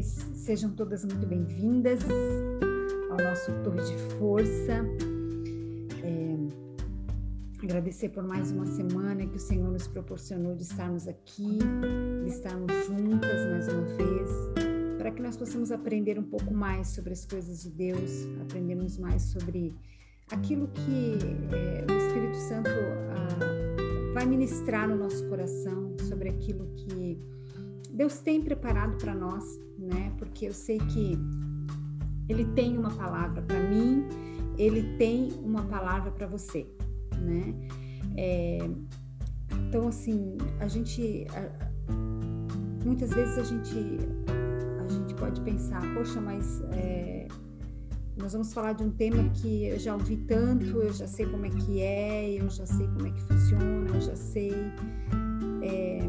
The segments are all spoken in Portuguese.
vez, sejam todas muito bem-vindas ao nosso Torre de Força. É, agradecer por mais uma semana que o Senhor nos proporcionou de estarmos aqui, de estarmos juntas mais uma vez, para que nós possamos aprender um pouco mais sobre as coisas de Deus, aprendermos mais sobre aquilo que é, o Espírito Santo ah, vai ministrar no nosso coração, sobre aquilo que Deus tem preparado para nós, né? Porque eu sei que Ele tem uma palavra para mim, Ele tem uma palavra para você, né? É, então, assim, a gente. Muitas vezes a gente, a gente pode pensar, poxa, mas é, nós vamos falar de um tema que eu já ouvi tanto, eu já sei como é que é, eu já sei como é que funciona, eu já sei. É,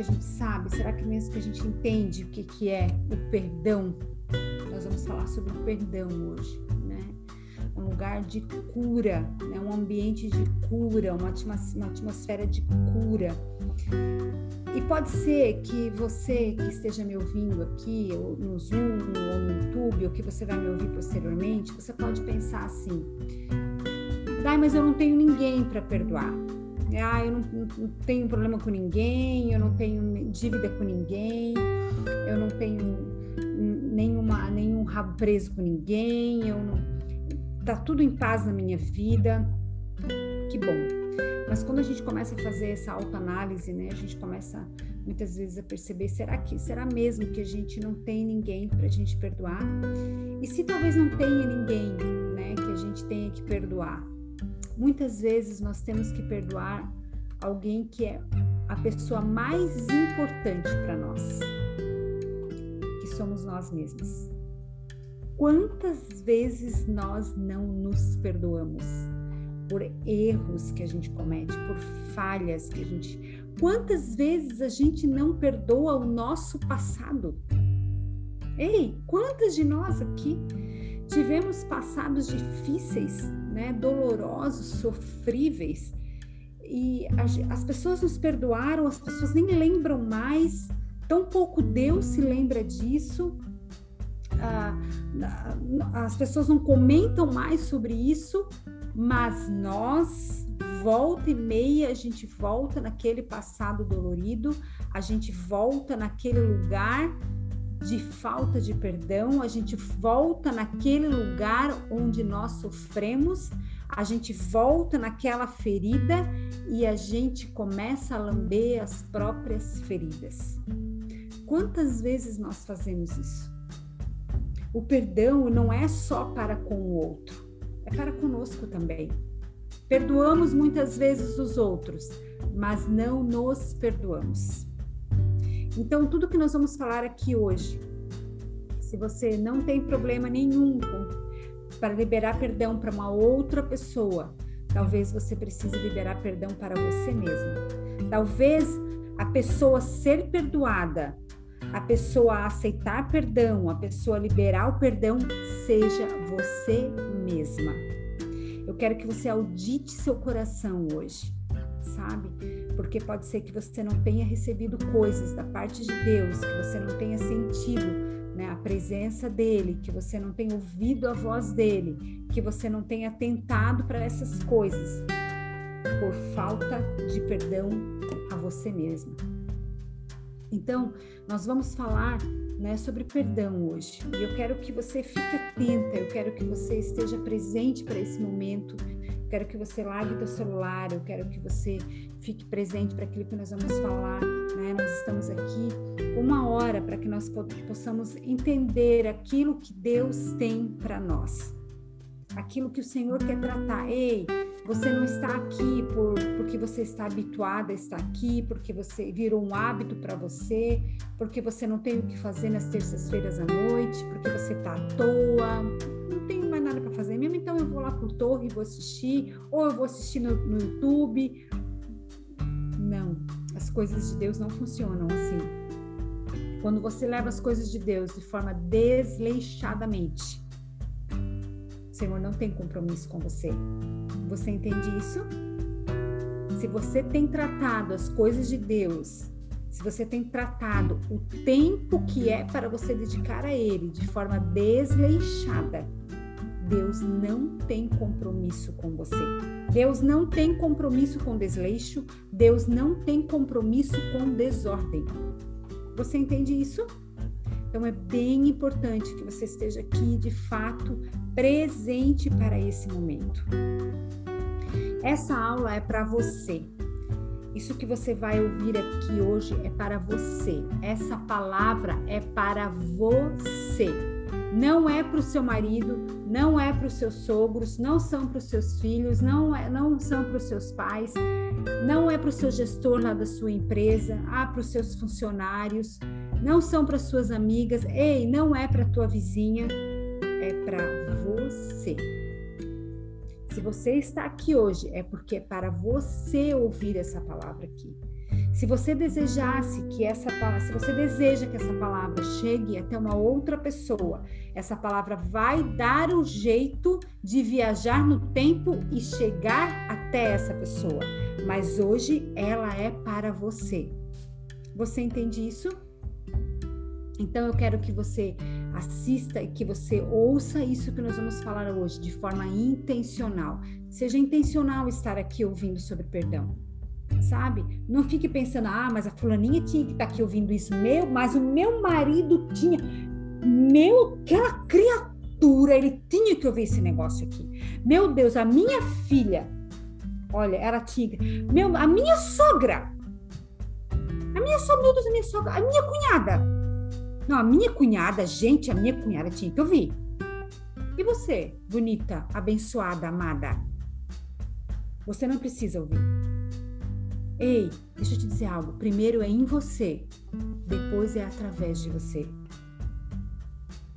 que a gente sabe? Será que mesmo que a gente entende o que, que é o perdão? Nós vamos falar sobre o perdão hoje, né? Um lugar de cura, né? um ambiente de cura, uma, atmosfera de cura. E pode ser que você que esteja me ouvindo aqui, ou no Zoom, ou no YouTube, ou que você vai me ouvir posteriormente, você pode pensar assim: Dai, mas eu não tenho ninguém para perdoar. Ah, eu não, não, tenho problema com ninguém, eu não tenho dívida com ninguém, eu não tenho nenhuma, nenhum rabo preso com ninguém, eu não, tá tudo em paz na minha vida. Que bom. Mas quando a gente começa a fazer essa autoanálise, né, a gente começa muitas vezes a perceber, será que será mesmo que a gente não tem ninguém para a gente perdoar? E se talvez não tenha ninguém, né, que a gente tenha que perdoar, muitas vezes nós temos que perdoar alguém que é a pessoa mais importante para nós, que somos nós mesmos. Quantas vezes nós não nos perdoamos? por erros que a gente comete, por falhas que a gente. Quantas vezes a gente não perdoa o nosso passado? Ei, quantas de nós aqui tivemos passados difíceis, né, dolorosos, sofríveis, e as pessoas nos perdoaram, as pessoas nem lembram mais, tão pouco Deus se lembra disso, ah, as pessoas não comentam mais sobre isso, mas nós, volta e meia, a gente volta naquele passado dolorido, a gente volta naquele lugar de falta de perdão, a gente volta naquele lugar onde nós sofremos, a gente volta naquela ferida e a gente começa a lamber as próprias feridas. Quantas vezes nós fazemos isso? O perdão não é só para com o outro é para conosco também. Perdoamos muitas vezes os outros, mas não nos perdoamos. Então, tudo que nós vamos falar aqui hoje, se você não tem problema nenhum para liberar perdão para uma outra pessoa, talvez você precise liberar perdão para você mesmo. Talvez a pessoa ser perdoada, a pessoa aceitar perdão, a pessoa liberar o perdão, seja você mesma. Eu quero que você audite seu coração hoje, sabe? Porque pode ser que você não tenha recebido coisas da parte de Deus, que você não tenha sentido né, a presença dele, que você não tenha ouvido a voz dele, que você não tenha atentado para essas coisas por falta de perdão a você mesma. Então, nós vamos falar né, sobre perdão hoje. E eu quero que você fique atenta, eu quero que você esteja presente para esse momento. Quero que você largue o celular, eu quero que você fique presente para aquilo que nós vamos falar. Né? Nós estamos aqui uma hora para que nós possamos entender aquilo que Deus tem para nós aquilo que o Senhor quer tratar. Ei, você não está aqui por, porque você está habituada a estar aqui, porque você virou um hábito para você, porque você não tem o que fazer nas terças-feiras à noite, porque você está à toa. Não tenho mais nada para fazer mesmo, então eu vou lá pro torre e vou assistir, ou eu vou assistir no, no YouTube. Não, as coisas de Deus não funcionam assim. Quando você leva as coisas de Deus de forma desleixadamente, Senhor não tem compromisso com você. Você entende isso? Se você tem tratado as coisas de Deus se você tem tratado o tempo que é para você dedicar a Ele de forma desleixada, Deus não tem compromisso com você. Deus não tem compromisso com desleixo, Deus não tem compromisso com desordem. Você entende isso? Então é bem importante que você esteja aqui de fato presente para esse momento. Essa aula é para você. Isso que você vai ouvir aqui hoje é para você. Essa palavra é para você. Não é para o seu marido, não é para os seus sogros, não são para os seus filhos, não, é, não são para os seus pais, não é para o seu gestor lá da sua empresa, ah, para os seus funcionários, não são para suas amigas, ei, não é para tua vizinha, é para você. Se você está aqui hoje, é porque é para você ouvir essa palavra aqui. Se você desejasse que essa palavra, se você deseja que essa palavra chegue até uma outra pessoa, essa palavra vai dar o jeito de viajar no tempo e chegar até essa pessoa. Mas hoje ela é para você. Você entende isso? Então eu quero que você assista e que você ouça isso que nós vamos falar hoje de forma intencional. Seja intencional estar aqui ouvindo sobre perdão. Sabe? Não fique pensando, ah, mas a fulaninha tinha que estar aqui ouvindo isso. Meu, mas o meu marido tinha. Meu, aquela criatura, ele tinha que ouvir esse negócio aqui. Meu Deus, a minha filha, olha, era tigre. Meu, a minha sogra. A minha sogra, meu Deus, a minha sogra, a minha cunhada não, a minha cunhada, gente, a minha cunhada tinha que ouvir. E você, bonita, abençoada, amada? Você não precisa ouvir. Ei, deixa eu te dizer algo. Primeiro é em você, depois é através de você.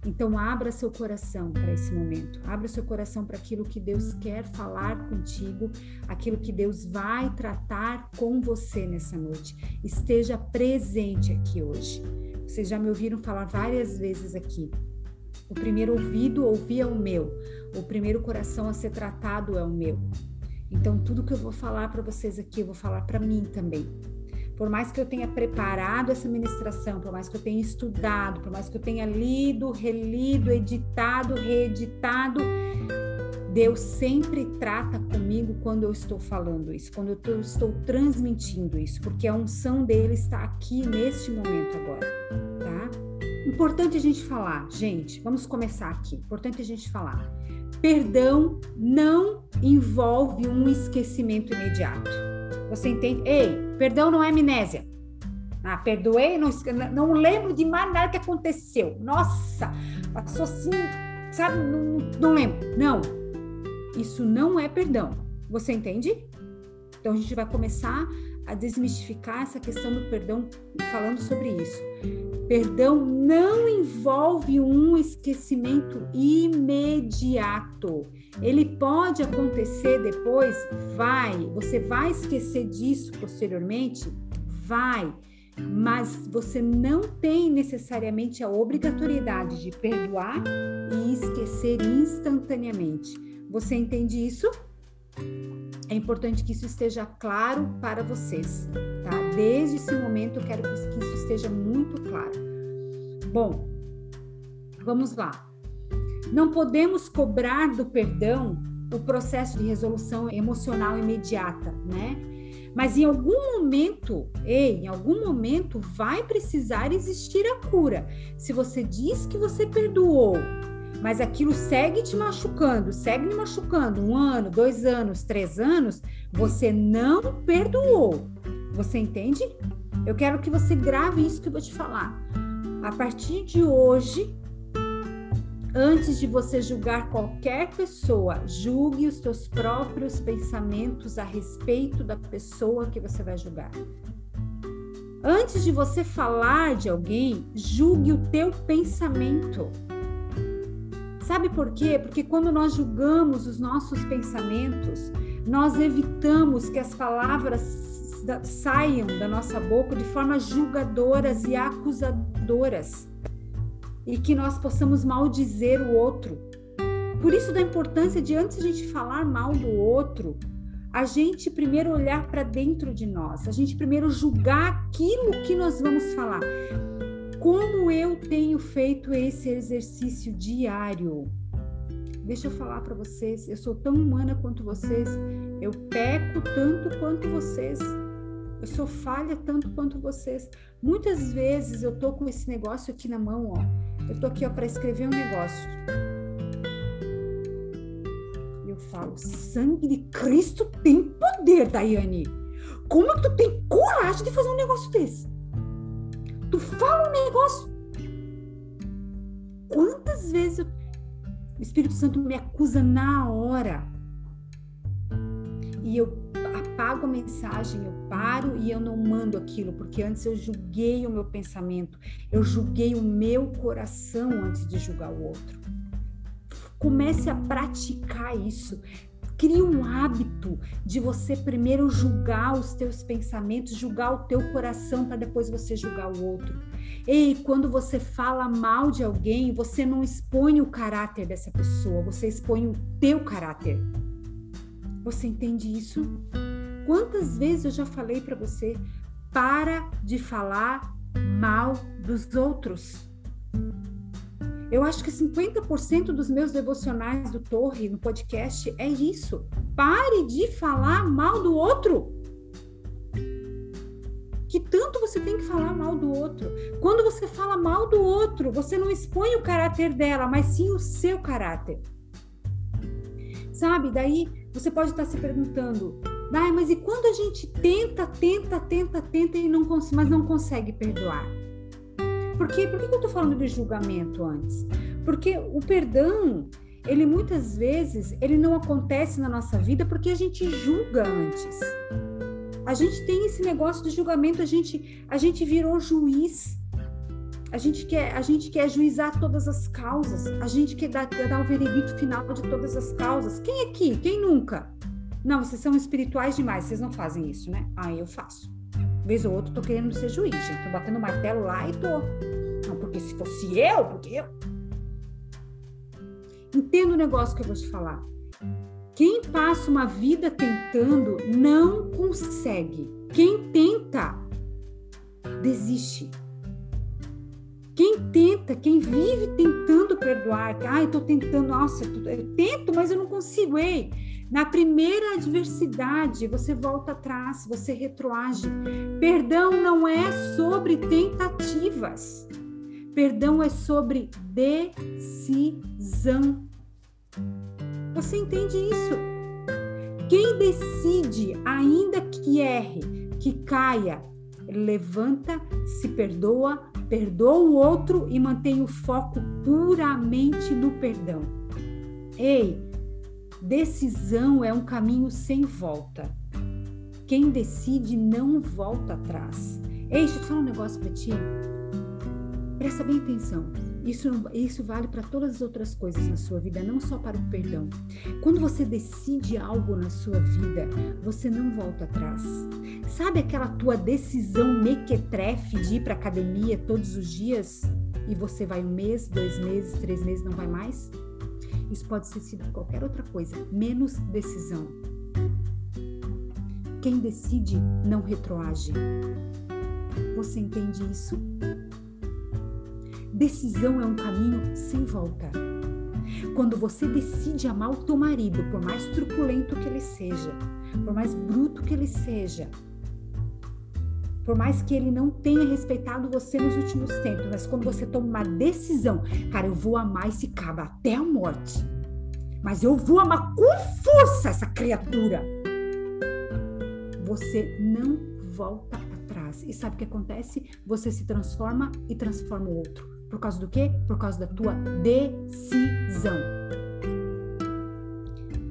Então, abra seu coração para esse momento. Abra seu coração para aquilo que Deus quer falar contigo, aquilo que Deus vai tratar com você nessa noite. Esteja presente aqui hoje. Vocês já me ouviram falar várias vezes aqui. O primeiro ouvido ouvia o meu, o primeiro coração a ser tratado é o meu. Então, tudo que eu vou falar para vocês aqui, eu vou falar para mim também. Por mais que eu tenha preparado essa ministração, por mais que eu tenha estudado, por mais que eu tenha lido, relido, editado, reeditado, Deus sempre trata comigo quando eu estou falando isso, quando eu estou transmitindo isso, porque a unção dele está aqui neste momento agora? Importante a gente falar, gente, vamos começar aqui. Importante a gente falar. Perdão não envolve um esquecimento imediato. Você entende? Ei, perdão não é amnésia. Ah, perdoei, não, não lembro de mais nada que aconteceu. Nossa, passou assim, sabe? Não, não lembro. Não, isso não é perdão. Você entende? Então a gente vai começar a desmistificar essa questão do perdão falando sobre isso. Perdão não envolve um esquecimento imediato. Ele pode acontecer depois, vai. Você vai esquecer disso posteriormente? Vai. Mas você não tem necessariamente a obrigatoriedade de perdoar e esquecer instantaneamente. Você entende isso? É importante que isso esteja claro para vocês, tá? Desde esse momento eu quero que isso esteja muito claro. Bom, vamos lá. Não podemos cobrar do perdão o processo de resolução emocional imediata, né? Mas em algum momento, ei, em algum momento vai precisar existir a cura. Se você diz que você perdoou, mas aquilo segue te machucando, segue me machucando um ano, dois anos, três anos, você não perdoou. Você entende? Eu quero que você grave isso que eu vou te falar. A partir de hoje, antes de você julgar qualquer pessoa, julgue os seus próprios pensamentos a respeito da pessoa que você vai julgar. Antes de você falar de alguém, julgue o teu pensamento. Sabe por quê? Porque quando nós julgamos os nossos pensamentos, nós evitamos que as palavras saiam da nossa boca de forma julgadoras e acusadoras e que nós possamos maldizer o outro. Por isso da importância de antes de a gente falar mal do outro, a gente primeiro olhar para dentro de nós, a gente primeiro julgar aquilo que nós vamos falar. Como eu tenho feito esse exercício diário? Deixa eu falar para vocês, eu sou tão humana quanto vocês, eu peco tanto quanto vocês. Eu sou falha tanto quanto vocês. Muitas vezes eu tô com esse negócio aqui na mão, ó. Eu tô aqui ó para escrever um negócio eu falo, sangue de Cristo tem poder, Daiane. Como é que tu tem coragem de fazer um negócio desse? Tu fala um negócio. Quantas vezes eu... o Espírito Santo me acusa na hora? E eu apago a mensagem, eu paro e eu não mando aquilo, porque antes eu julguei o meu pensamento, eu julguei o meu coração antes de julgar o outro. Comece a praticar isso. Crie um hábito de você primeiro julgar os teus pensamentos, julgar o teu coração para depois você julgar o outro. Ei, quando você fala mal de alguém, você não expõe o caráter dessa pessoa, você expõe o teu caráter. Você entende isso? Quantas vezes eu já falei para você, para de falar mal dos outros. Eu acho que 50% dos meus devocionais do Torre no podcast é isso. Pare de falar mal do outro. Que tanto você tem que falar mal do outro? Quando você fala mal do outro, você não expõe o caráter dela, mas sim o seu caráter. Sabe? Daí você pode estar se perguntando, ah, mas e quando a gente tenta, tenta, tenta, tenta e não mas não consegue perdoar? Por, quê? Por que eu estou falando de julgamento antes? Porque o perdão, ele muitas vezes, ele não acontece na nossa vida porque a gente julga antes. A gente tem esse negócio de julgamento, a gente, a gente virou juiz. A gente quer, a gente quer juizar todas as causas. A gente quer dar, dar o veredito final de todas as causas. Quem aqui? Quem nunca? Não, vocês são espirituais demais, vocês não fazem isso, né? Ah, eu faço vez ou outra tô querendo ser juiz, gente. Tô batendo martelo lá e tô. Não, porque se fosse eu, porque eu. Entenda o negócio que eu vou te falar. Quem passa uma vida tentando não consegue. Quem tenta desiste. Quem tenta, quem vive tentando perdoar, ai, tô tentando, nossa, eu tento, mas eu não consigo, ei. Na primeira adversidade, você volta atrás, você retroage. Perdão não é sobre tentativas. Perdão é sobre decisão. Você entende isso? Quem decide, ainda que erre, que caia, levanta, se perdoa, perdoa o outro e mantém o foco puramente no perdão. Ei, Decisão é um caminho sem volta. Quem decide não volta atrás. Ei, deixa eu falar um negócio para ti. Presta bem atenção. Isso, isso vale para todas as outras coisas na sua vida, não só para o perdão. Quando você decide algo na sua vida, você não volta atrás. Sabe aquela tua decisão mequetrefe de ir para academia todos os dias e você vai um mês, dois meses, três meses, não vai mais? Isso pode ser sido qualquer outra coisa, menos decisão. Quem decide não retroage. Você entende isso? Decisão é um caminho sem volta. Quando você decide amar o teu marido, por mais truculento que ele seja, por mais bruto que ele seja, por mais que ele não tenha respeitado você nos últimos tempos, mas quando você toma uma decisão, cara, eu vou amar esse cabra até a morte, mas eu vou amar com força essa criatura. Você não volta atrás. E sabe o que acontece? Você se transforma e transforma o outro. Por causa do quê? Por causa da tua decisão.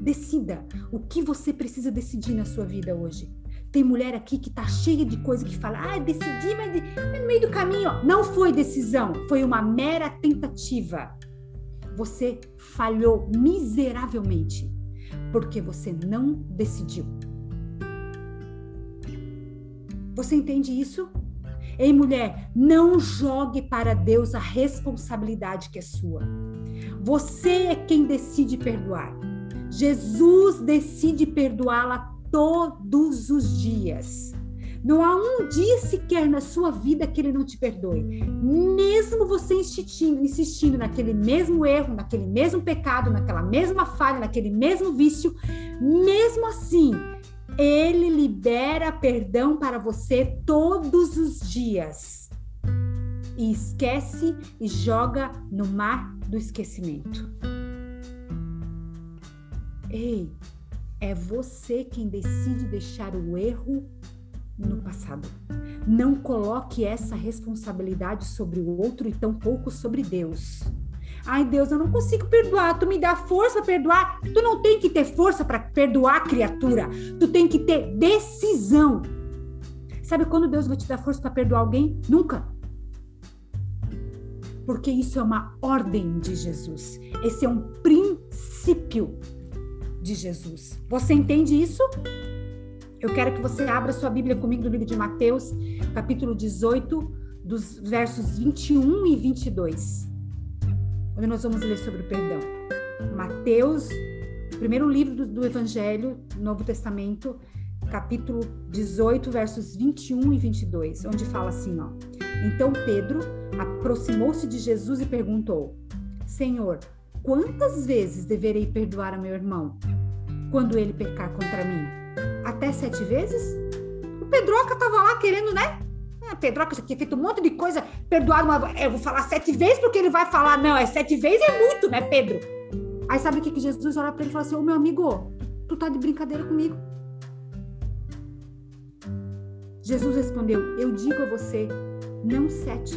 Decida o que você precisa decidir na sua vida hoje. Tem mulher aqui que tá cheia de coisa que fala, ah, decidi, mas, mas no meio do caminho, ó, não foi decisão, foi uma mera tentativa. Você falhou miseravelmente porque você não decidiu. Você entende isso? Ei, mulher, não jogue para Deus a responsabilidade que é sua. Você é quem decide perdoar. Jesus decide perdoá-la todos os dias. Não há um dia sequer na sua vida que ele não te perdoe. Mesmo você insistindo, insistindo naquele mesmo erro, naquele mesmo pecado, naquela mesma falha, naquele mesmo vício, mesmo assim, ele libera perdão para você todos os dias. E esquece e joga no mar do esquecimento. Ei, é você quem decide deixar o erro no passado. Não coloque essa responsabilidade sobre o outro e tampouco sobre Deus. Ai, Deus, eu não consigo perdoar. Tu me dá força para perdoar. Tu não tem que ter força para perdoar, criatura. Tu tem que ter decisão. Sabe quando Deus vai te dar força para perdoar alguém? Nunca. Porque isso é uma ordem de Jesus. Esse é um princípio de Jesus. Você entende isso? Eu quero que você abra sua Bíblia comigo no livro de Mateus, capítulo 18, dos versos 21 e 22 onde nós vamos ler sobre o perdão. Mateus, primeiro livro do, do Evangelho, Novo Testamento, capítulo 18, versos 21 e 22, onde fala assim, ó. Então Pedro aproximou-se de Jesus e perguntou: Senhor, quantas vezes deverei perdoar a meu irmão quando ele pecar contra mim? Até sete vezes? O Pedroca estava lá querendo, né? Ah, Pedroca já tinha feito um monte de coisa, perdoar uma. Eu vou falar sete vezes, porque ele vai falar, não, é sete vezes é muito, né, Pedro? Aí sabe o que, que Jesus olha para ele e fala assim: Ô meu amigo, tu tá de brincadeira comigo. Jesus respondeu: Eu digo a você, não sete,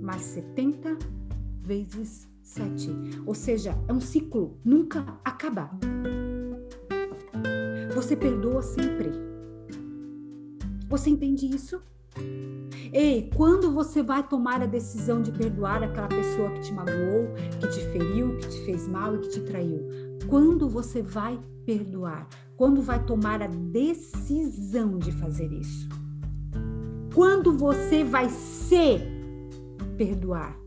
mas setenta vezes sete. Ou seja, é um ciclo, nunca acaba. Você perdoa sempre. Você entende isso? Ei, quando você vai tomar a decisão de perdoar aquela pessoa que te magoou, que te feriu, que te fez mal e que te traiu? Quando você vai perdoar? Quando vai tomar a decisão de fazer isso? Quando você vai se perdoar?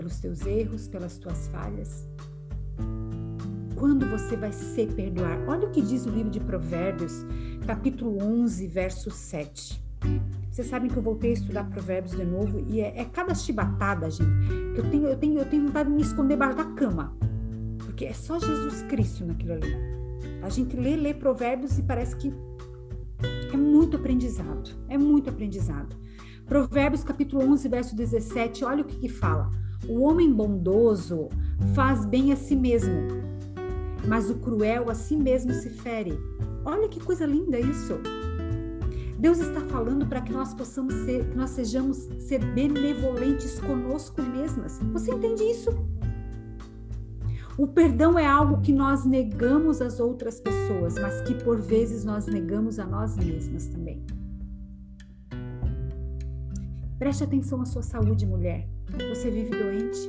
Pelos teus erros, pelas tuas falhas? Quando você vai se perdoar? Olha o que diz o livro de Provérbios, capítulo 11, verso 7. Vocês sabem que eu voltei a estudar provérbios de novo e é, é cada chibatada, gente, que eu tenho, eu tenho, eu tenho vontade de me esconder debaixo da cama. Porque é só Jesus Cristo naquilo ali. A gente lê, lê provérbios e parece que é muito aprendizado. É muito aprendizado. Provérbios capítulo 11, verso 17, olha o que, que fala. O homem bondoso faz bem a si mesmo, mas o cruel a si mesmo se fere. Olha que coisa linda isso. Deus está falando para que nós possamos ser, que nós sejamos ser benevolentes conosco mesmas. Você entende isso? O perdão é algo que nós negamos às outras pessoas, mas que por vezes nós negamos a nós mesmas também. Preste atenção à sua saúde, mulher. Você vive doente?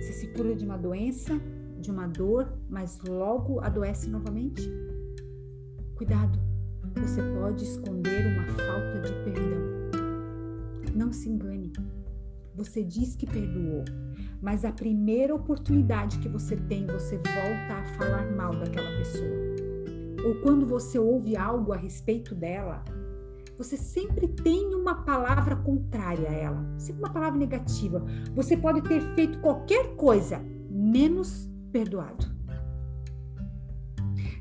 Você se cura de uma doença, de uma dor, mas logo adoece novamente? Cuidado, você pode esconder uma falta de perdão. Não se engane. Você diz que perdoou, mas a primeira oportunidade que você tem, você volta a falar mal daquela pessoa. Ou quando você ouve algo a respeito dela, você sempre tem uma palavra contrária a ela, sempre uma palavra negativa. Você pode ter feito qualquer coisa, menos perdoado.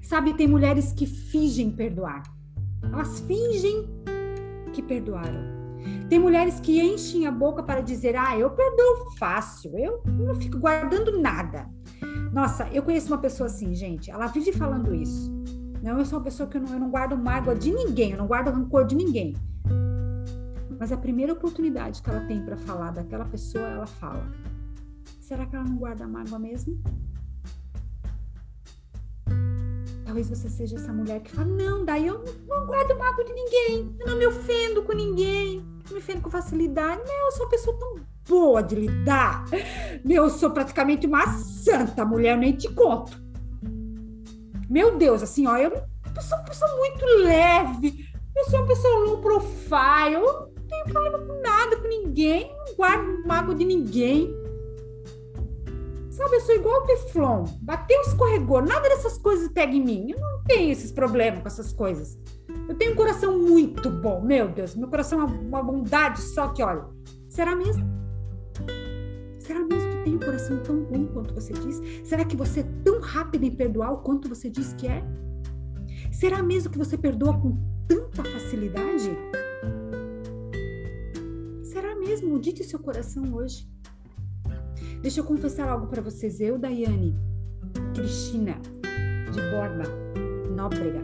Sabe, tem mulheres que fingem perdoar. Elas fingem que perdoaram. Tem mulheres que enchem a boca para dizer: Ah, eu perdoo fácil, eu não fico guardando nada. Nossa, eu conheço uma pessoa assim, gente, ela vive falando isso. Não, eu sou uma pessoa que eu não, eu não guardo mágoa de ninguém, eu não guardo rancor de ninguém. Mas a primeira oportunidade que ela tem para falar daquela pessoa, ela fala. Será que ela não guarda mágoa mesmo? Talvez você seja essa mulher que fala: não, daí eu não guardo mágoa de ninguém, eu não me ofendo com ninguém, não me ofendo com facilidade. Não, eu sou uma pessoa tão boa de lidar. Meu, eu sou praticamente uma santa mulher, eu nem te conto. Meu Deus, assim, ó, eu sou uma pessoa muito leve, eu sou uma pessoa low profile, eu não tenho problema com nada, com ninguém, não guardo mágoa de ninguém. Sabe, eu sou igual o Teflon. Bateu, escorregou. Nada dessas coisas pega em mim. Eu não tenho esses problemas com essas coisas. Eu tenho um coração muito bom. Meu Deus, meu coração é uma bondade só que, olha. Será mesmo? Será mesmo tem um coração tão bom quanto você diz? Será que você é tão rápido em perdoar o quanto você diz que é? Será mesmo que você perdoa com tanta facilidade? Será mesmo? Dite seu coração hoje. Deixa eu confessar algo para vocês. Eu, Daiane, Cristina, de Borba, Nóbrega,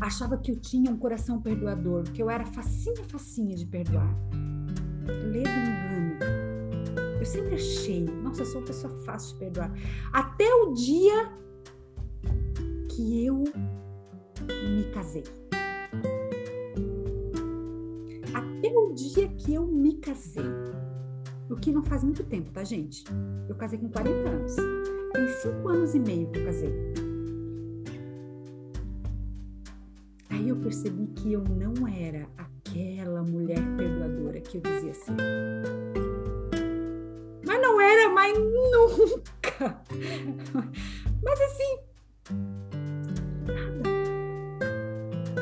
achava que eu tinha um coração perdoador, que eu era facinha, facinha de perdoar. Ledo engano. Eu sempre achei, nossa, eu sou uma pessoa fácil de perdoar. Até o dia que eu me casei. Até o dia que eu me casei. O que não faz muito tempo, tá, gente? Eu casei com 40 anos. Tem 5 anos e meio que eu casei. Aí eu percebi que eu não era aquela mulher perdoadora que eu dizia assim. Mais nunca. Mas assim.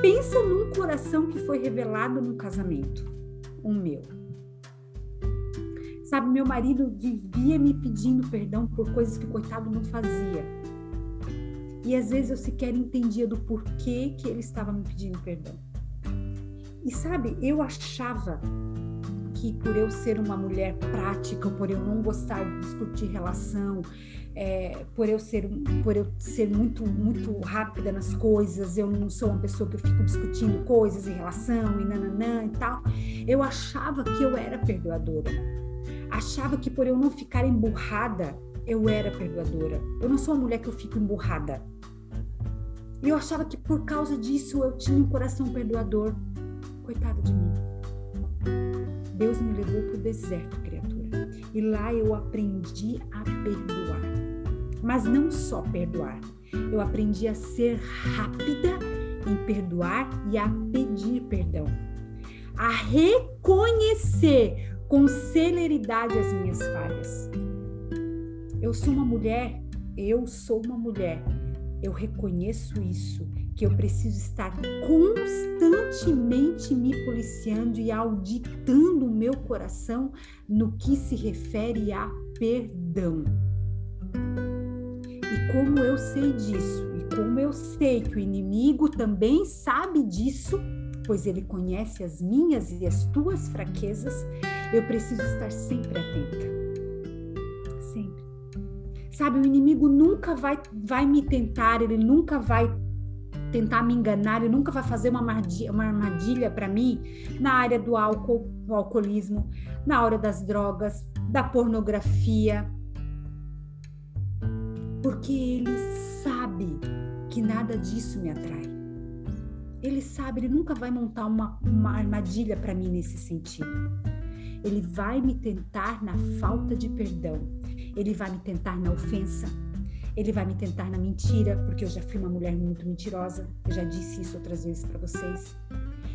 Pensa num coração que foi revelado no casamento. O meu Sabe, meu marido vivia me pedindo perdão por coisas que o coitado não fazia. E às vezes eu sequer entendia do porquê que ele estava me pedindo perdão. E sabe, eu achava que por eu ser uma mulher prática, por eu não gostar de discutir relação, é, por eu ser por eu ser muito muito rápida nas coisas, eu não sou uma pessoa que eu fico discutindo coisas em relação e nananã e tal. Eu achava que eu era perdoadora achava que por eu não ficar emburrada, eu era perdoadora. Eu não sou uma mulher que eu fico emburrada. E eu achava que por causa disso eu tinha um coração perdoador. Coitada de mim. Deus me levou para o deserto, criatura. E lá eu aprendi a perdoar. Mas não só perdoar. Eu aprendi a ser rápida em perdoar e a pedir perdão. A reconhecer com celeridade as minhas falhas. Eu sou uma mulher, eu sou uma mulher. Eu reconheço isso, que eu preciso estar constantemente me policiando e auditando o meu coração no que se refere a perdão. E como eu sei disso, e como eu sei que o inimigo também sabe disso, pois ele conhece as minhas e as tuas fraquezas, eu preciso estar sempre atenta. Sempre. Sabe, o inimigo nunca vai, vai me tentar, ele nunca vai tentar me enganar, ele nunca vai fazer uma armadilha, uma armadilha para mim na área do álcool, do alcoolismo, na hora das drogas, da pornografia. Porque ele sabe que nada disso me atrai. Ele sabe, ele nunca vai montar uma, uma armadilha para mim nesse sentido. Ele vai me tentar na falta de perdão. Ele vai me tentar na ofensa. Ele vai me tentar na mentira, porque eu já fui uma mulher muito mentirosa. Eu já disse isso outras vezes para vocês.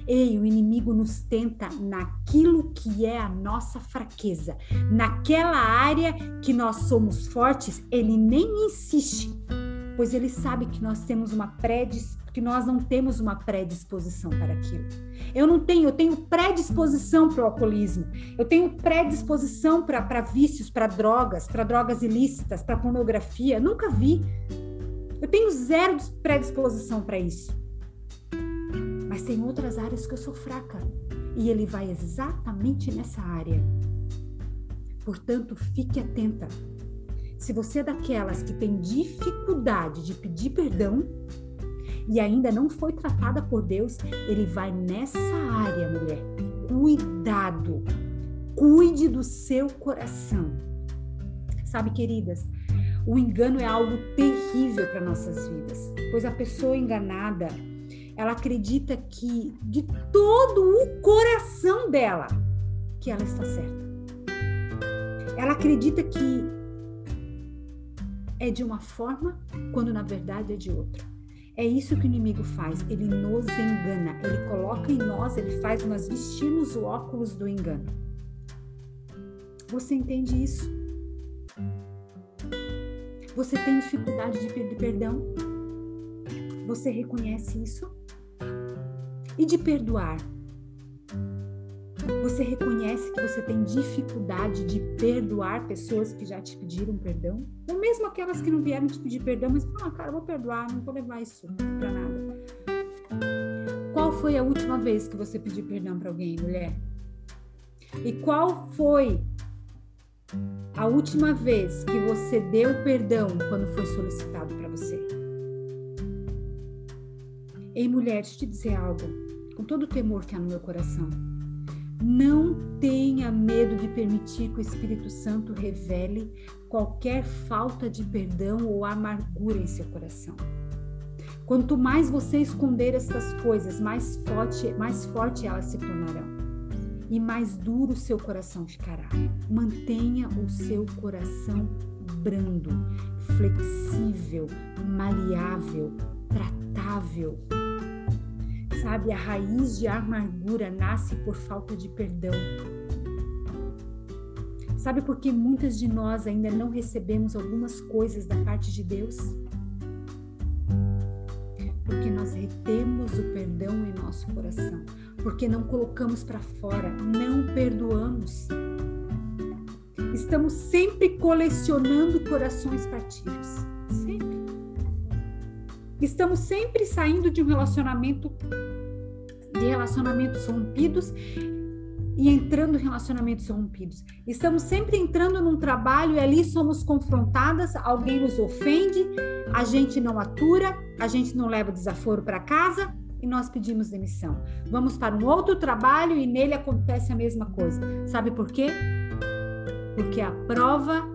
Ei, o inimigo nos tenta naquilo que é a nossa fraqueza. Naquela área que nós somos fortes, ele nem insiste, pois ele sabe que nós temos uma predisposição que nós não temos uma predisposição para aquilo. Eu não tenho, eu tenho predisposição para o alcoolismo, eu tenho predisposição para vícios, para drogas, para drogas ilícitas, para pornografia. Nunca vi. Eu tenho zero predisposição para isso. Mas tem outras áreas que eu sou fraca. E ele vai exatamente nessa área. Portanto, fique atenta. Se você é daquelas que tem dificuldade de pedir perdão, e ainda não foi tratada por Deus, ele vai nessa área, mulher. Cuidado. Cuide do seu coração. Sabe, queridas, o engano é algo terrível para nossas vidas, pois a pessoa enganada, ela acredita que de todo o coração dela que ela está certa. Ela acredita que é de uma forma, quando na verdade é de outra. É isso que o inimigo faz, ele nos engana, ele coloca em nós, ele faz nós vestirmos o óculos do engano. Você entende isso? Você tem dificuldade de pedir perdão? Você reconhece isso? E de perdoar? Você reconhece que você tem dificuldade de perdoar pessoas que já te pediram perdão? Ou mesmo aquelas que não vieram te pedir perdão, mas ah, cara, vou perdoar, não vou levar isso para nada. Qual foi a última vez que você pediu perdão para alguém, mulher? E qual foi a última vez que você deu perdão quando foi solicitado para você? Ei, mulher, deixa eu te dizer algo, com todo o temor que há no meu coração. Não tenha medo de permitir que o Espírito Santo revele qualquer falta de perdão ou amargura em seu coração. Quanto mais você esconder essas coisas, mais forte, mais forte elas se tornarão e mais duro seu coração ficará. Mantenha o seu coração brando, flexível, maleável, tratável. Sabe, a raiz de amargura nasce por falta de perdão. Sabe por que muitas de nós ainda não recebemos algumas coisas da parte de Deus? Porque nós retemos o perdão em nosso coração porque não colocamos para fora, não perdoamos. Estamos sempre colecionando corações partidos, sempre. Estamos sempre saindo de um relacionamento de relacionamentos rompidos e entrando em relacionamentos rompidos. Estamos sempre entrando num trabalho e ali somos confrontadas, alguém nos ofende, a gente não atura, a gente não leva desaforo para casa, e nós pedimos demissão. Vamos para um outro trabalho e nele acontece a mesma coisa. Sabe por quê? Porque a prova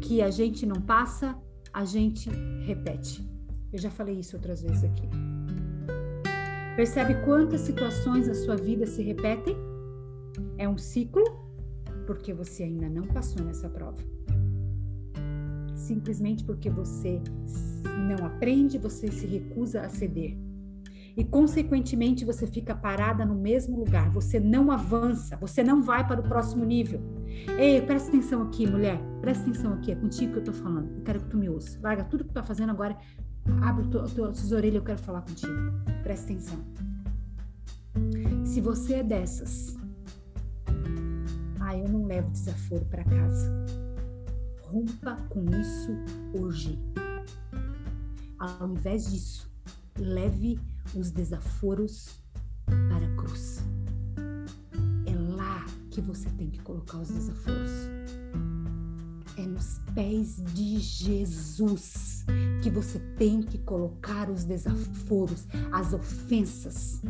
que a gente não passa, a gente repete. Eu já falei isso outras vezes aqui. Percebe quantas situações na sua vida se repetem? É um ciclo porque você ainda não passou nessa prova. Simplesmente porque você não aprende, você se recusa a ceder e, consequentemente, você fica parada no mesmo lugar, você não avança, você não vai para o próximo nível. Ei, presta atenção aqui, mulher, presta atenção aqui, é contigo que eu tô falando, eu quero que tu me ouça. Larga tudo que tu tá fazendo agora, abre as tuas orelhas, eu quero falar contigo. Presta atenção. Se você é dessas, ah, eu não levo desaforo para casa. Rompa com isso hoje. Ao invés disso, leve os desaforos para a cruz. É lá que você tem que colocar os desaforos. É nos pés de Jesus que você tem que colocar os desaforos, as ofensas.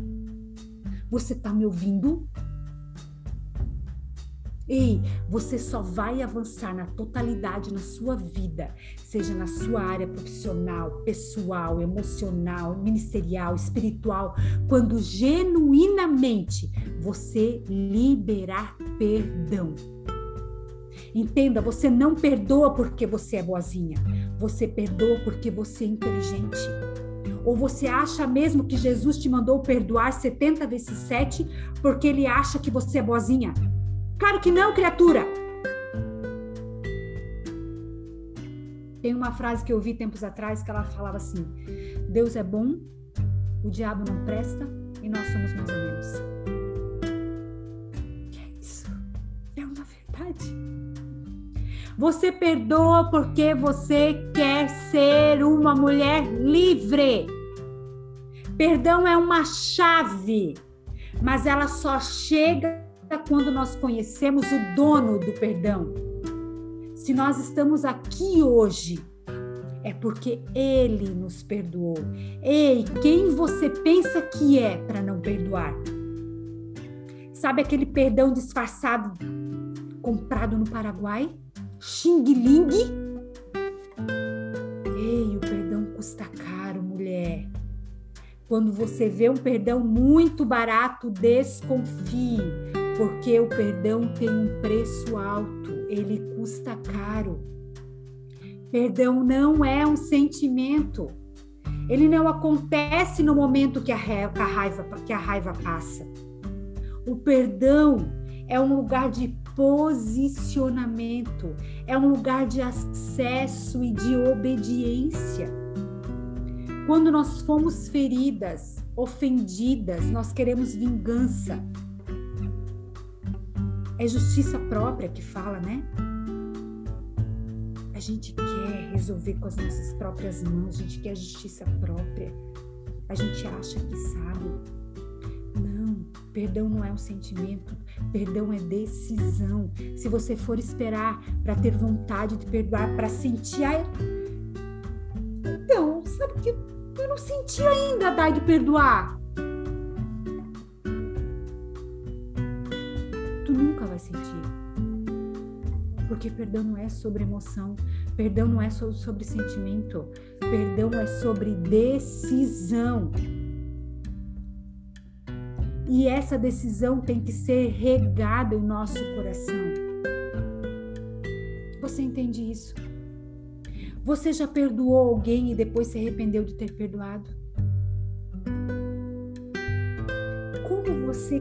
Você está me ouvindo? Ei, você só vai avançar na totalidade na sua vida, seja na sua área profissional, pessoal, emocional, ministerial, espiritual, quando genuinamente você liberar perdão. Entenda, você não perdoa porque você é boazinha, você perdoa porque você é inteligente. Ou você acha mesmo que Jesus te mandou perdoar 70 vezes 7 porque ele acha que você é boazinha? Claro que não, criatura. Tem uma frase que eu ouvi tempos atrás que ela falava assim: Deus é bom, o diabo não presta e nós somos mais ou menos. Você perdoa porque você quer ser uma mulher livre. Perdão é uma chave, mas ela só chega quando nós conhecemos o dono do perdão. Se nós estamos aqui hoje, é porque ele nos perdoou. Ei, quem você pensa que é para não perdoar? Sabe aquele perdão disfarçado comprado no Paraguai? Xing Ling? Ei, o perdão custa caro, mulher. Quando você vê um perdão muito barato, desconfie porque o perdão tem um preço alto, ele custa caro. Perdão não é um sentimento. Ele não acontece no momento que a, raiva, que a raiva passa. O perdão é um lugar de posicionamento, é um lugar de acesso e de obediência. Quando nós fomos feridas, ofendidas, nós queremos vingança. É justiça própria que fala, né? A gente quer resolver com as nossas próprias mãos, a gente quer justiça própria. A gente acha que sabe. Perdão não é um sentimento, perdão é decisão. Se você for esperar para ter vontade de perdoar, para sentir, ai, então, sabe que eu não senti ainda, Dai, de perdoar. Tu nunca vai sentir. Porque perdão não é sobre emoção, perdão não é sobre sentimento, perdão é sobre decisão. E essa decisão tem que ser regada em nosso coração. Você entende isso? Você já perdoou alguém e depois se arrependeu de ter perdoado? Como você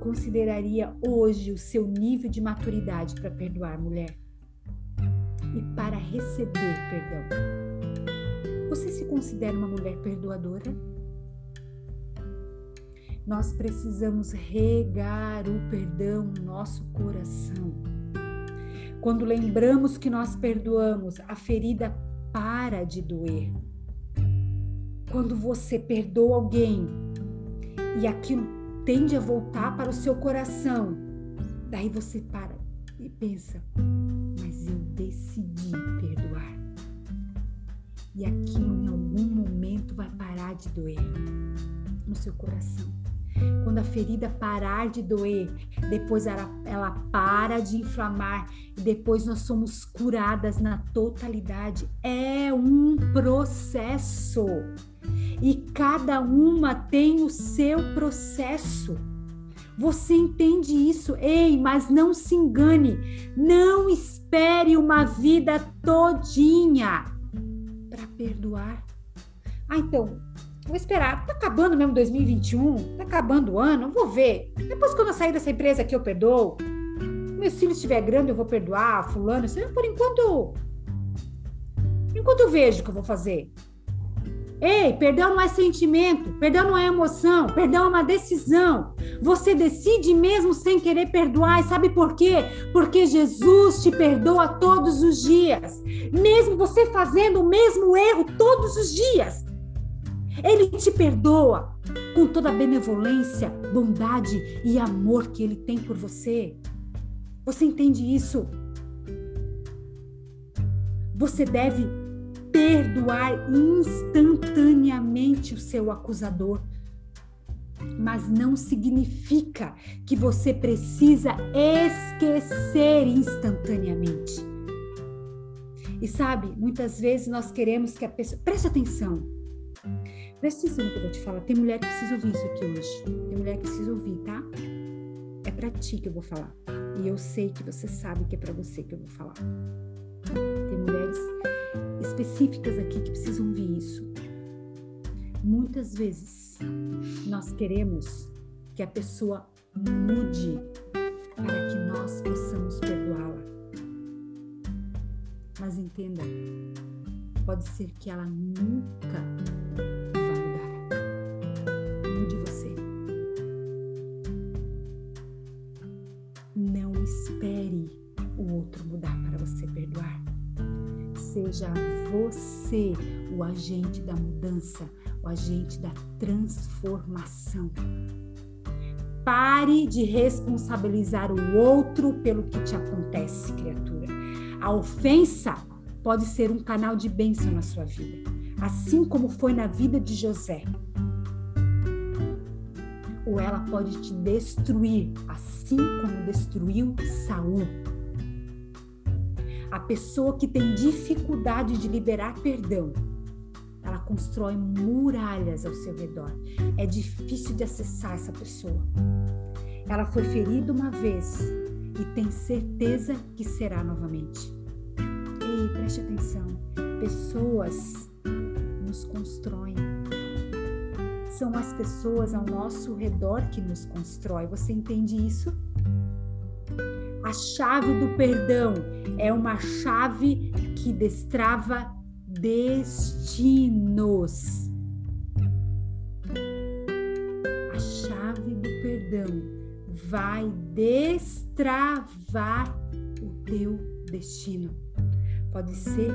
consideraria, hoje o seu nível de maturidade para perdoar, mulher? E para receber perdão? Você se considera uma mulher perdoadora? Nós precisamos regar o perdão no nosso coração quando lembramos que nós perdoamos, a ferida para de doer. Quando você perdoa alguém e aquilo tende a voltar para o seu coração, daí você para e pensa: mas eu decidi perdoar. E aquilo em algum momento vai parar de doer no seu coração. Quando a ferida parar de doer, depois ela, ela para de inflamar e depois nós somos curadas na totalidade. É um processo. E cada uma tem o seu processo. Você entende isso? Ei, mas não se engane. Não espere uma vida todinha para perdoar. Ah, então, Vou esperar. Tá acabando mesmo 2021? Tá acabando o ano? Vou ver. Depois, quando eu sair dessa empresa aqui, eu perdoo. Meu filho estiver grande, eu vou perdoar. Fulano, por enquanto. Enquanto eu vejo o que eu vou fazer. Ei, perdão não é sentimento, perdão não é emoção, perdão é uma decisão. Você decide mesmo sem querer perdoar, e sabe por quê? Porque Jesus te perdoa todos os dias, mesmo você fazendo o mesmo erro todos os dias. Ele te perdoa com toda a benevolência, bondade e amor que ele tem por você. Você entende isso? Você deve perdoar instantaneamente o seu acusador. Mas não significa que você precisa esquecer instantaneamente. E sabe, muitas vezes nós queremos que a pessoa. Preste atenção. No que eu vou te falar. Tem mulher que precisa ouvir isso aqui hoje. Tem mulher que precisa ouvir, tá? É para ti que eu vou falar. E eu sei que você sabe que é para você que eu vou falar. Tem mulheres específicas aqui que precisam ouvir isso. Muitas vezes nós queremos que a pessoa mude para que nós possamos perdoá-la. Mas entenda, pode ser que ela nunca seja você o agente da mudança, o agente da transformação. Pare de responsabilizar o outro pelo que te acontece, criatura. A ofensa pode ser um canal de bênção na sua vida, assim como foi na vida de José. Ou ela pode te destruir, assim como destruiu Saul. A pessoa que tem dificuldade de liberar perdão, ela constrói muralhas ao seu redor. É difícil de acessar essa pessoa. Ela foi ferida uma vez e tem certeza que será novamente. Ei, preste atenção. Pessoas nos constroem. São as pessoas ao nosso redor que nos constroem. Você entende isso? A chave do perdão é uma chave que destrava destinos. A chave do perdão vai destravar o teu destino. Pode ser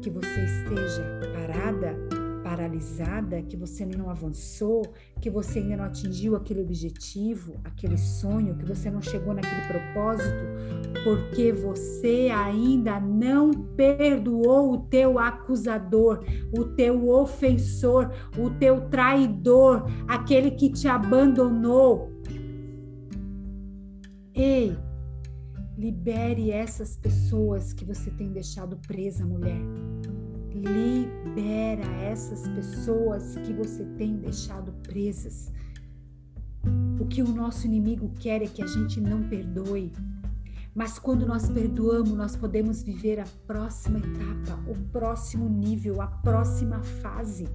que você esteja parada paralisada, que você não avançou, que você ainda não atingiu aquele objetivo, aquele sonho, que você não chegou naquele propósito, porque você ainda não perdoou o teu acusador, o teu ofensor, o teu traidor, aquele que te abandonou. Ei, libere essas pessoas que você tem deixado presa, mulher libera essas pessoas que você tem deixado presas. O que o nosso inimigo quer é que a gente não perdoe. Mas quando nós perdoamos, nós podemos viver a próxima etapa, o próximo nível, a próxima fase.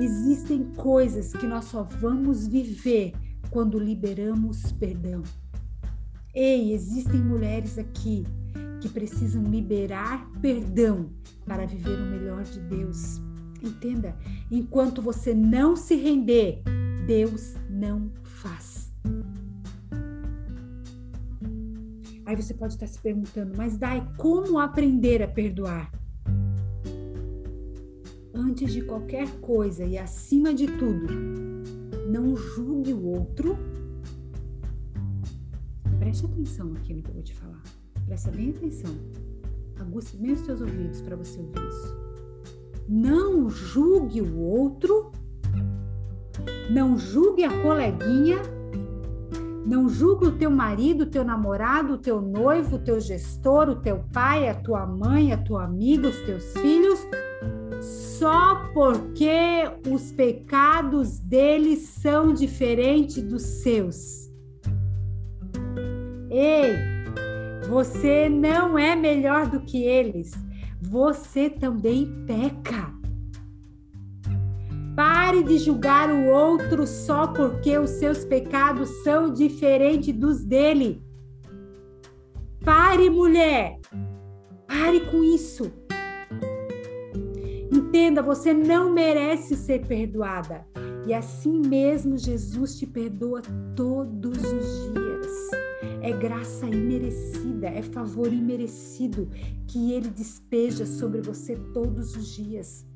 Existem coisas que nós só vamos viver quando liberamos perdão. Ei, existem mulheres aqui que precisam liberar perdão para viver o melhor de Deus. Entenda, enquanto você não se render, Deus não faz. Aí você pode estar se perguntando, mas Dai, como aprender a perdoar? Antes de qualquer coisa e acima de tudo, não julgue o outro. Preste atenção aqui no que eu vou te falar. Presta bem atenção. Aguce bem os teus ouvidos para você ouvir isso. Não julgue o outro. Não julgue a coleguinha. Não julgue o teu marido, o teu namorado, o teu noivo, o teu gestor, o teu pai, a tua mãe, a tua amiga, os teus filhos, só porque os pecados deles são diferentes dos seus. Ei, você não é melhor do que eles. Você também peca. Pare de julgar o outro só porque os seus pecados são diferentes dos dele. Pare, mulher. Pare com isso. Entenda, você não merece ser perdoada. E assim mesmo Jesus te perdoa todos os dias. É graça imerecida, é favor imerecido que ele despeja sobre você todos os dias.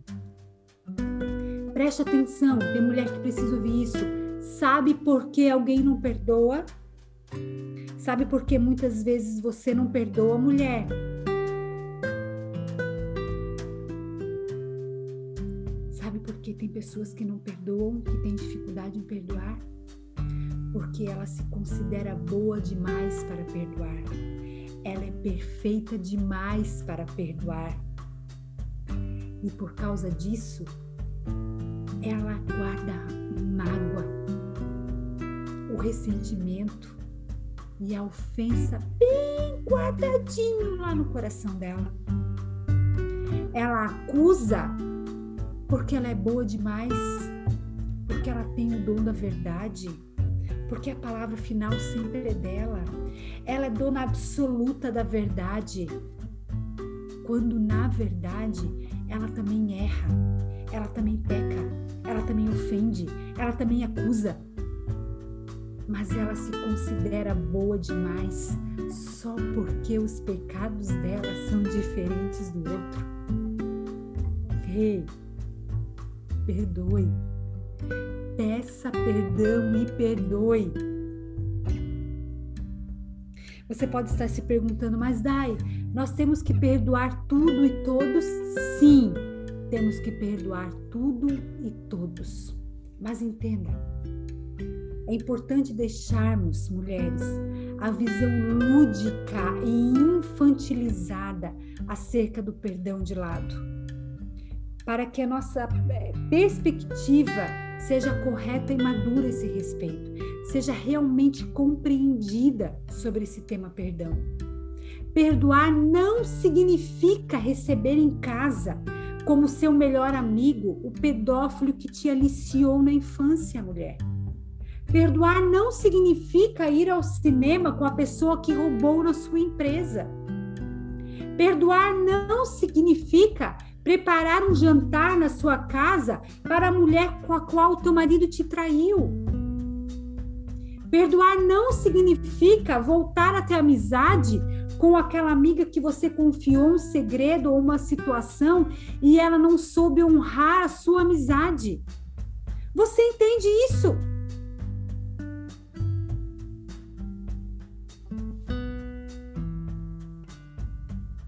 Preste atenção, tem mulher que precisa ouvir isso. Sabe por que alguém não perdoa? Sabe por que muitas vezes você não perdoa a mulher? Sabe por que tem pessoas que não perdoam, que têm dificuldade em perdoar? Porque ela se considera boa demais para perdoar. Ela é perfeita demais para perdoar. E por causa disso, ela guarda mágoa, o ressentimento e a ofensa bem guardadinho lá no coração dela. Ela acusa porque ela é boa demais, porque ela tem o dom da verdade porque a palavra final sempre é dela. Ela é dona absoluta da verdade. Quando na verdade ela também erra, ela também peca, ela também ofende, ela também acusa. Mas ela se considera boa demais só porque os pecados dela são diferentes do outro. Ei, perdoe peça perdão e perdoe. Você pode estar se perguntando, mas Dai, nós temos que perdoar tudo e todos? Sim, temos que perdoar tudo e todos. Mas entenda, é importante deixarmos, mulheres, a visão lúdica e infantilizada acerca do perdão de lado, para que a nossa eh, perspectiva seja correta e madura esse respeito, seja realmente compreendida sobre esse tema perdão. Perdoar não significa receber em casa como seu melhor amigo o pedófilo que te aliciou na infância, mulher. Perdoar não significa ir ao cinema com a pessoa que roubou na sua empresa. Perdoar não significa preparar um jantar na sua casa para a mulher com a qual teu marido te traiu. Perdoar não significa voltar a ter amizade com aquela amiga que você confiou um segredo ou uma situação e ela não soube honrar a sua amizade. Você entende isso?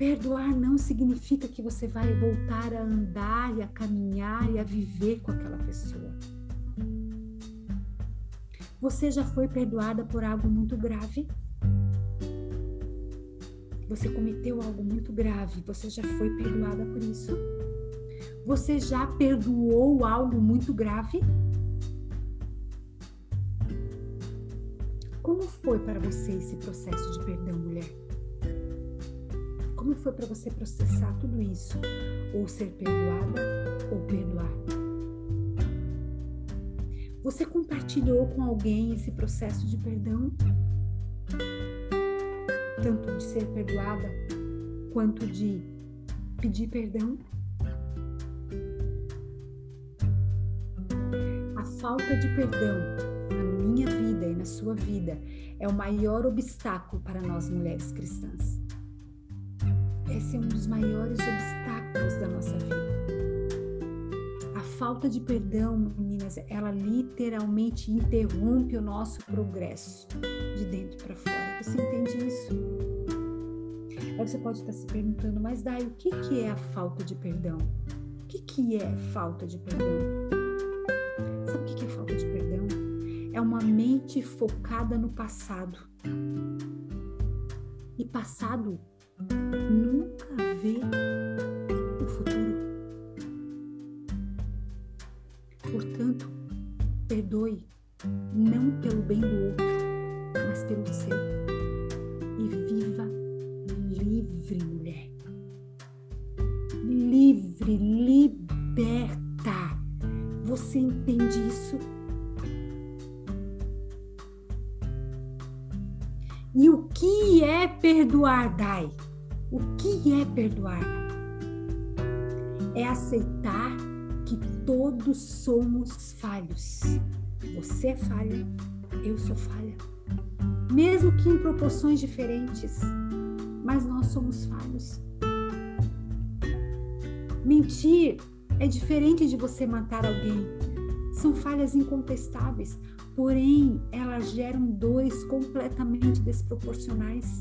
Perdoar não significa que você vai voltar a andar e a caminhar e a viver com aquela pessoa. Você já foi perdoada por algo muito grave? Você cometeu algo muito grave, você já foi perdoada por isso? Você já perdoou algo muito grave? Como foi para você esse processo de perdão, mulher? Como foi para você processar tudo isso? Ou ser perdoada ou perdoar? Você compartilhou com alguém esse processo de perdão? Tanto de ser perdoada quanto de pedir perdão? A falta de perdão na minha vida e na sua vida é o maior obstáculo para nós mulheres cristãs. Esse é um dos maiores obstáculos da nossa vida. A falta de perdão, meninas, ela literalmente interrompe o nosso progresso de dentro para fora. Você entende isso? Aí você pode estar se perguntando, mas Dai, o que, que é a falta de perdão? O que, que é falta de perdão? Sabe o que, que é falta de perdão? É uma mente focada no passado. E passado vê o futuro. Portanto, perdoe não pelo bem do outro, mas pelo seu. E viva livre, mulher. Livre, liberta. Você entende isso? E o que é perdoar, Dai? O que é perdoar? É aceitar que todos somos falhos. Você é falha, eu sou falha. Mesmo que em proporções diferentes, mas nós somos falhos. Mentir é diferente de você matar alguém. São falhas incontestáveis, porém elas geram dores completamente desproporcionais.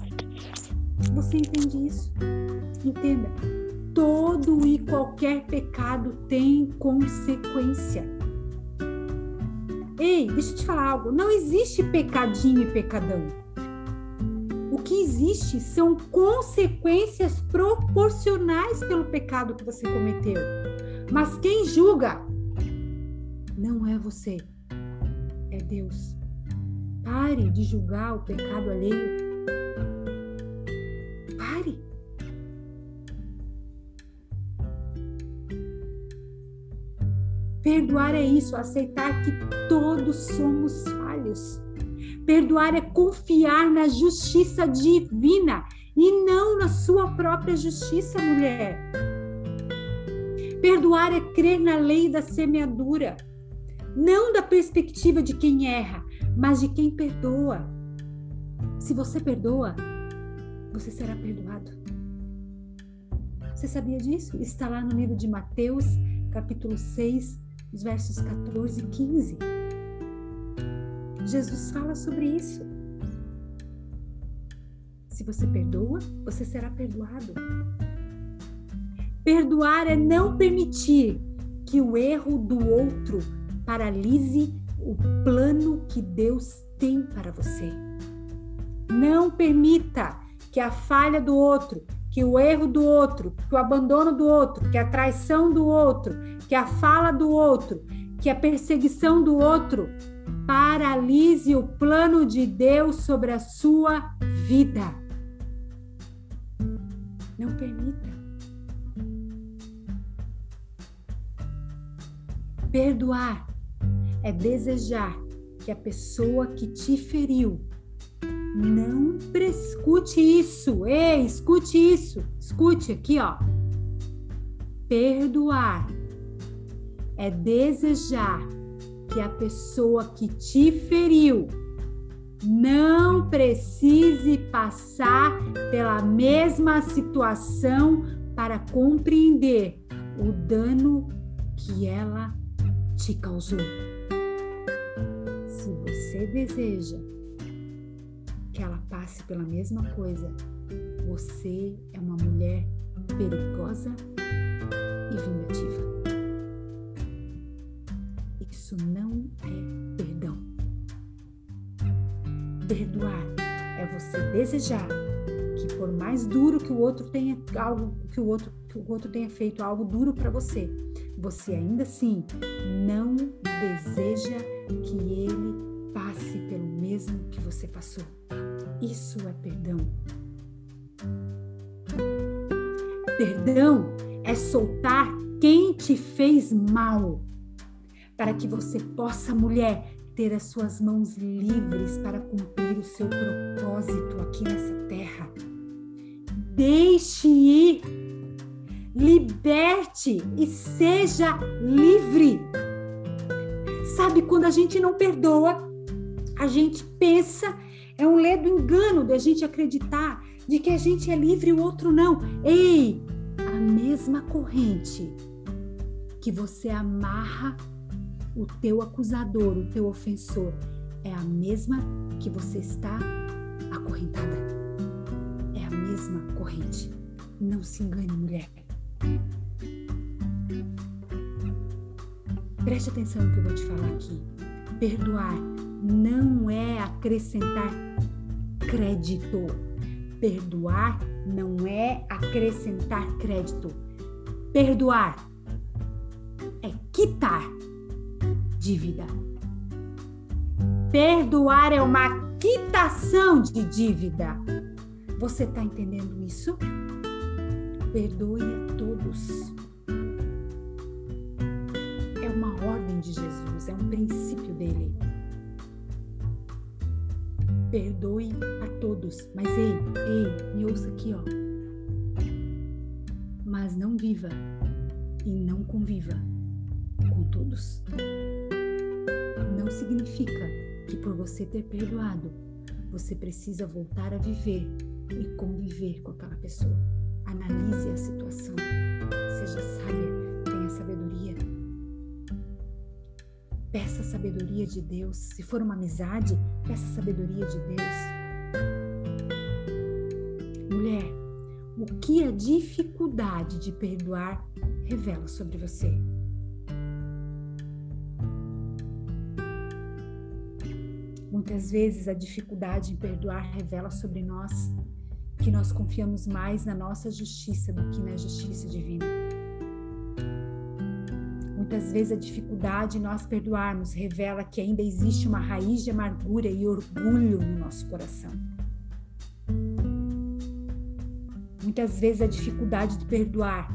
Você entende isso? Entenda, todo e qualquer pecado tem consequência. Ei, deixa eu te falar algo. Não existe pecadinho e pecadão. O que existe são consequências proporcionais pelo pecado que você cometeu. Mas quem julga não é você, é Deus. Pare de julgar o pecado alheio Perdoar é isso, aceitar que todos somos falhos. Perdoar é confiar na justiça divina e não na sua própria justiça, mulher. Perdoar é crer na lei da semeadura, não da perspectiva de quem erra, mas de quem perdoa. Se você perdoa, você será perdoado. Você sabia disso? Está lá no livro de Mateus, capítulo 6, os versos 14 e 15. Jesus fala sobre isso. Se você perdoa, você será perdoado. Perdoar é não permitir que o erro do outro paralise o plano que Deus tem para você. Não permita que a falha do outro que o erro do outro, que o abandono do outro, que a traição do outro, que a fala do outro, que a perseguição do outro paralise o plano de Deus sobre a sua vida. Não permita. Perdoar é desejar que a pessoa que te feriu não escute isso. Ei, escute isso. Escute aqui, ó. Perdoar é desejar que a pessoa que te feriu não precise passar pela mesma situação para compreender o dano que ela te causou. Se você deseja que ela passe pela mesma coisa, você é uma mulher perigosa e vingativa. Isso não é perdão. Perdoar é você desejar que por mais duro que o outro tenha algo que o outro que o outro tenha feito algo duro para você, você ainda assim não deseja que ele passe pelo mesmo que você passou. Isso é perdão. Perdão é soltar quem te fez mal, para que você possa, mulher, ter as suas mãos livres para cumprir o seu propósito aqui nessa terra. Deixe ir, liberte e seja livre. Sabe, quando a gente não perdoa, a gente pensa, é um ledo engano de a gente acreditar de que a gente é livre e o outro não. Ei, a mesma corrente que você amarra o teu acusador, o teu ofensor, é a mesma que você está acorrentada. É a mesma corrente. Não se engane, mulher. Preste atenção no que eu vou te falar aqui. Perdoar não é acrescentar crédito. Perdoar não é acrescentar crédito. Perdoar é quitar dívida. Perdoar é uma quitação de dívida. Você está entendendo isso? Perdoe a todos. É uma ordem de Jesus, é um princípio dele. Perdoe a todos. Mas ei, ei, me ouça aqui, ó. Mas não viva e não conviva com todos não significa que por você ter perdoado, você precisa voltar a viver e conviver com aquela pessoa. Analise a situação. Seja sábia, Peça sabedoria de Deus. Se for uma amizade, peça sabedoria de Deus. Mulher, o que a dificuldade de perdoar revela sobre você? Muitas vezes a dificuldade em perdoar revela sobre nós que nós confiamos mais na nossa justiça do que na justiça divina. Muitas vezes a dificuldade em nós perdoarmos revela que ainda existe uma raiz de amargura e orgulho no nosso coração. Muitas vezes a dificuldade de perdoar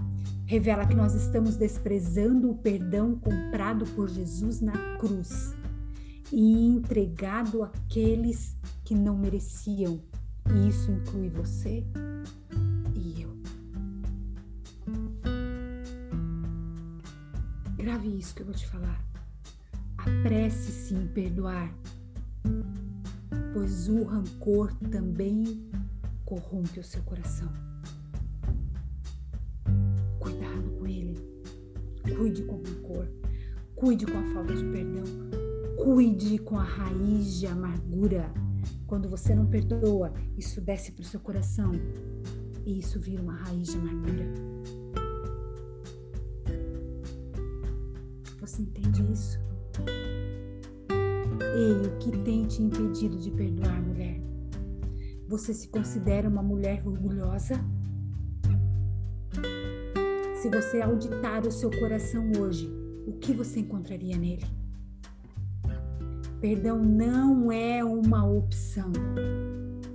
revela que nós estamos desprezando o perdão comprado por Jesus na cruz e entregado àqueles que não mereciam. E isso inclui você isso que eu vou te falar. Apresse-se em perdoar, pois o rancor também corrompe o seu coração. Cuidado com ele. Cuide com o rancor. Cuide com a falta de perdão Cuide com a raiz de amargura. Quando você não perdoa, isso desce para o seu coração e isso vira uma raiz de amargura. Você entende isso? Ei, o que tem te impedido de perdoar, mulher? Você se considera uma mulher orgulhosa? Se você auditar o seu coração hoje, o que você encontraria nele? perdão não é uma opção.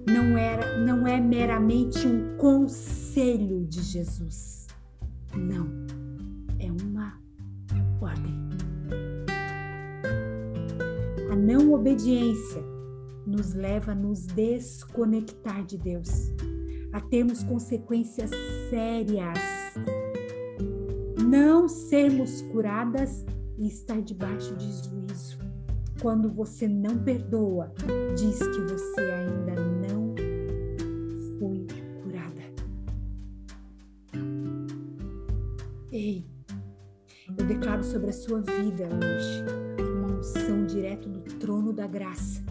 Não era, não é meramente um conselho de Jesus. Não, é uma ordem. Não obediência nos leva a nos desconectar de Deus, a termos consequências sérias. Não sermos curadas e estar debaixo de juízo. Quando você não perdoa, diz que você ainda não foi curada. Ei, eu declaro sobre a sua vida hoje unção direto do trono da graça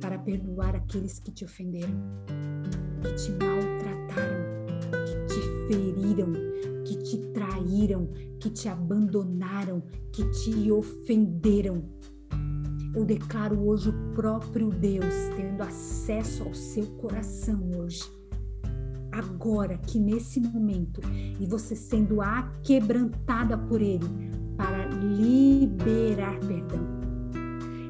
para perdoar aqueles que te ofenderam, que te maltrataram, que te feriram, que te traíram, que te abandonaram, que te ofenderam. Eu declaro hoje o próprio Deus tendo acesso ao seu coração hoje. Agora que nesse momento e você sendo aquebrantada por ele para liberar perdão.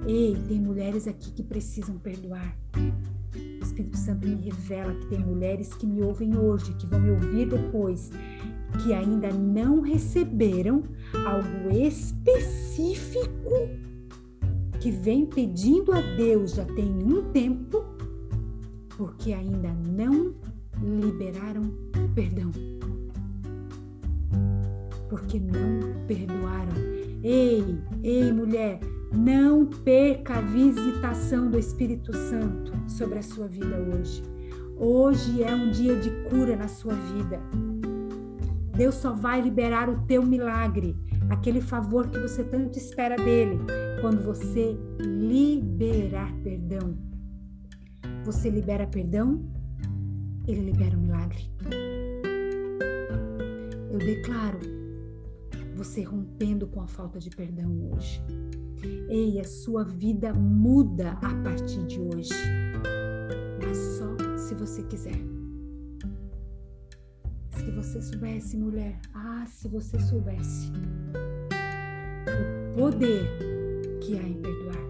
Ei, tem mulheres aqui que precisam perdoar. O Espírito Santo me revela que tem mulheres que me ouvem hoje, que vão me ouvir depois, que ainda não receberam algo específico que vem pedindo a Deus já tem um tempo, porque ainda não liberaram perdão. Porque não perdoaram. Ei, ei, mulher, não perca a visitação do Espírito Santo sobre a sua vida hoje. Hoje é um dia de cura na sua vida. Deus só vai liberar o teu milagre, aquele favor que você tanto espera dele, quando você liberar perdão. Você libera perdão, ele libera o milagre. Eu declaro você rompendo com a falta de perdão hoje. Ei, a sua vida muda a partir de hoje. Mas só se você quiser. Se você soubesse, mulher, ah, se você soubesse o poder que há em perdoar,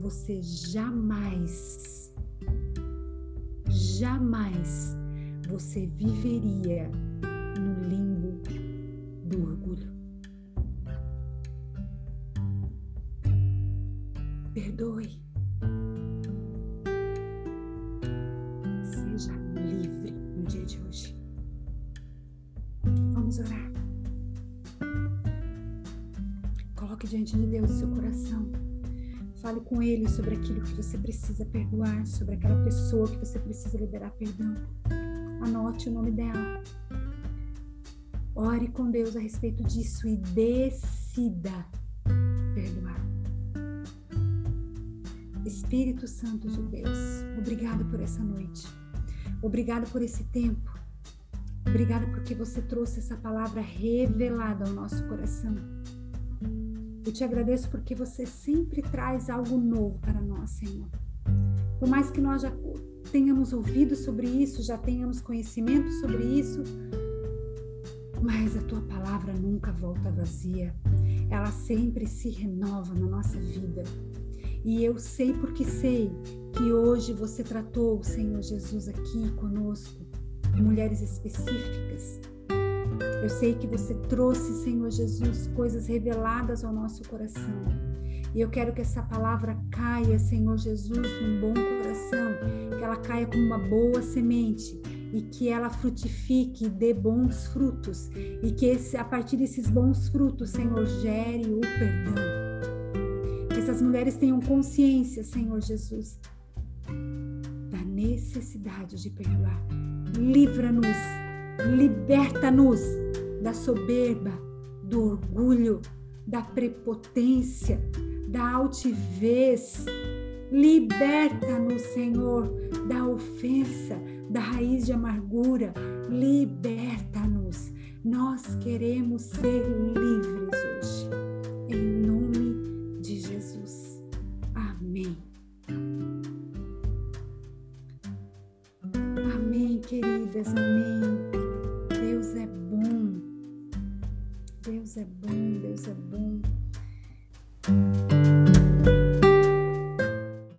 você jamais, jamais você viveria no limbo orgulho. Perdoe. Seja livre no dia de hoje. Vamos orar. Coloque diante de Deus o seu coração. Fale com Ele sobre aquilo que você precisa perdoar, sobre aquela pessoa que você precisa liberar perdão. Anote o nome dela. Ore com Deus a respeito disso e decida perdoar. Espírito Santo de Deus, obrigado por essa noite. Obrigado por esse tempo. Obrigado porque você trouxe essa palavra revelada ao nosso coração. Eu te agradeço porque você sempre traz algo novo para nós, Senhor. Por mais que nós já tenhamos ouvido sobre isso, já tenhamos conhecimento sobre isso, mas a tua palavra nunca volta vazia. Ela sempre se renova na nossa vida. E eu sei porque sei que hoje você tratou o Senhor Jesus aqui conosco, mulheres específicas. Eu sei que você trouxe, Senhor Jesus, coisas reveladas ao nosso coração. E eu quero que essa palavra caia, Senhor Jesus, num bom coração, que ela caia como uma boa semente e que ela frutifique dê bons frutos. E que esse, a partir desses bons frutos, Senhor, gere o perdão essas mulheres tenham consciência, Senhor Jesus, da necessidade de perdoar. Livra-nos, liberta-nos da soberba, do orgulho, da prepotência, da altivez. Liberta-nos, Senhor, da ofensa, da raiz de amargura. Liberta-nos. Nós queremos ser livres hoje. queridas, amém. Deus é bom. Deus é bom, Deus é bom.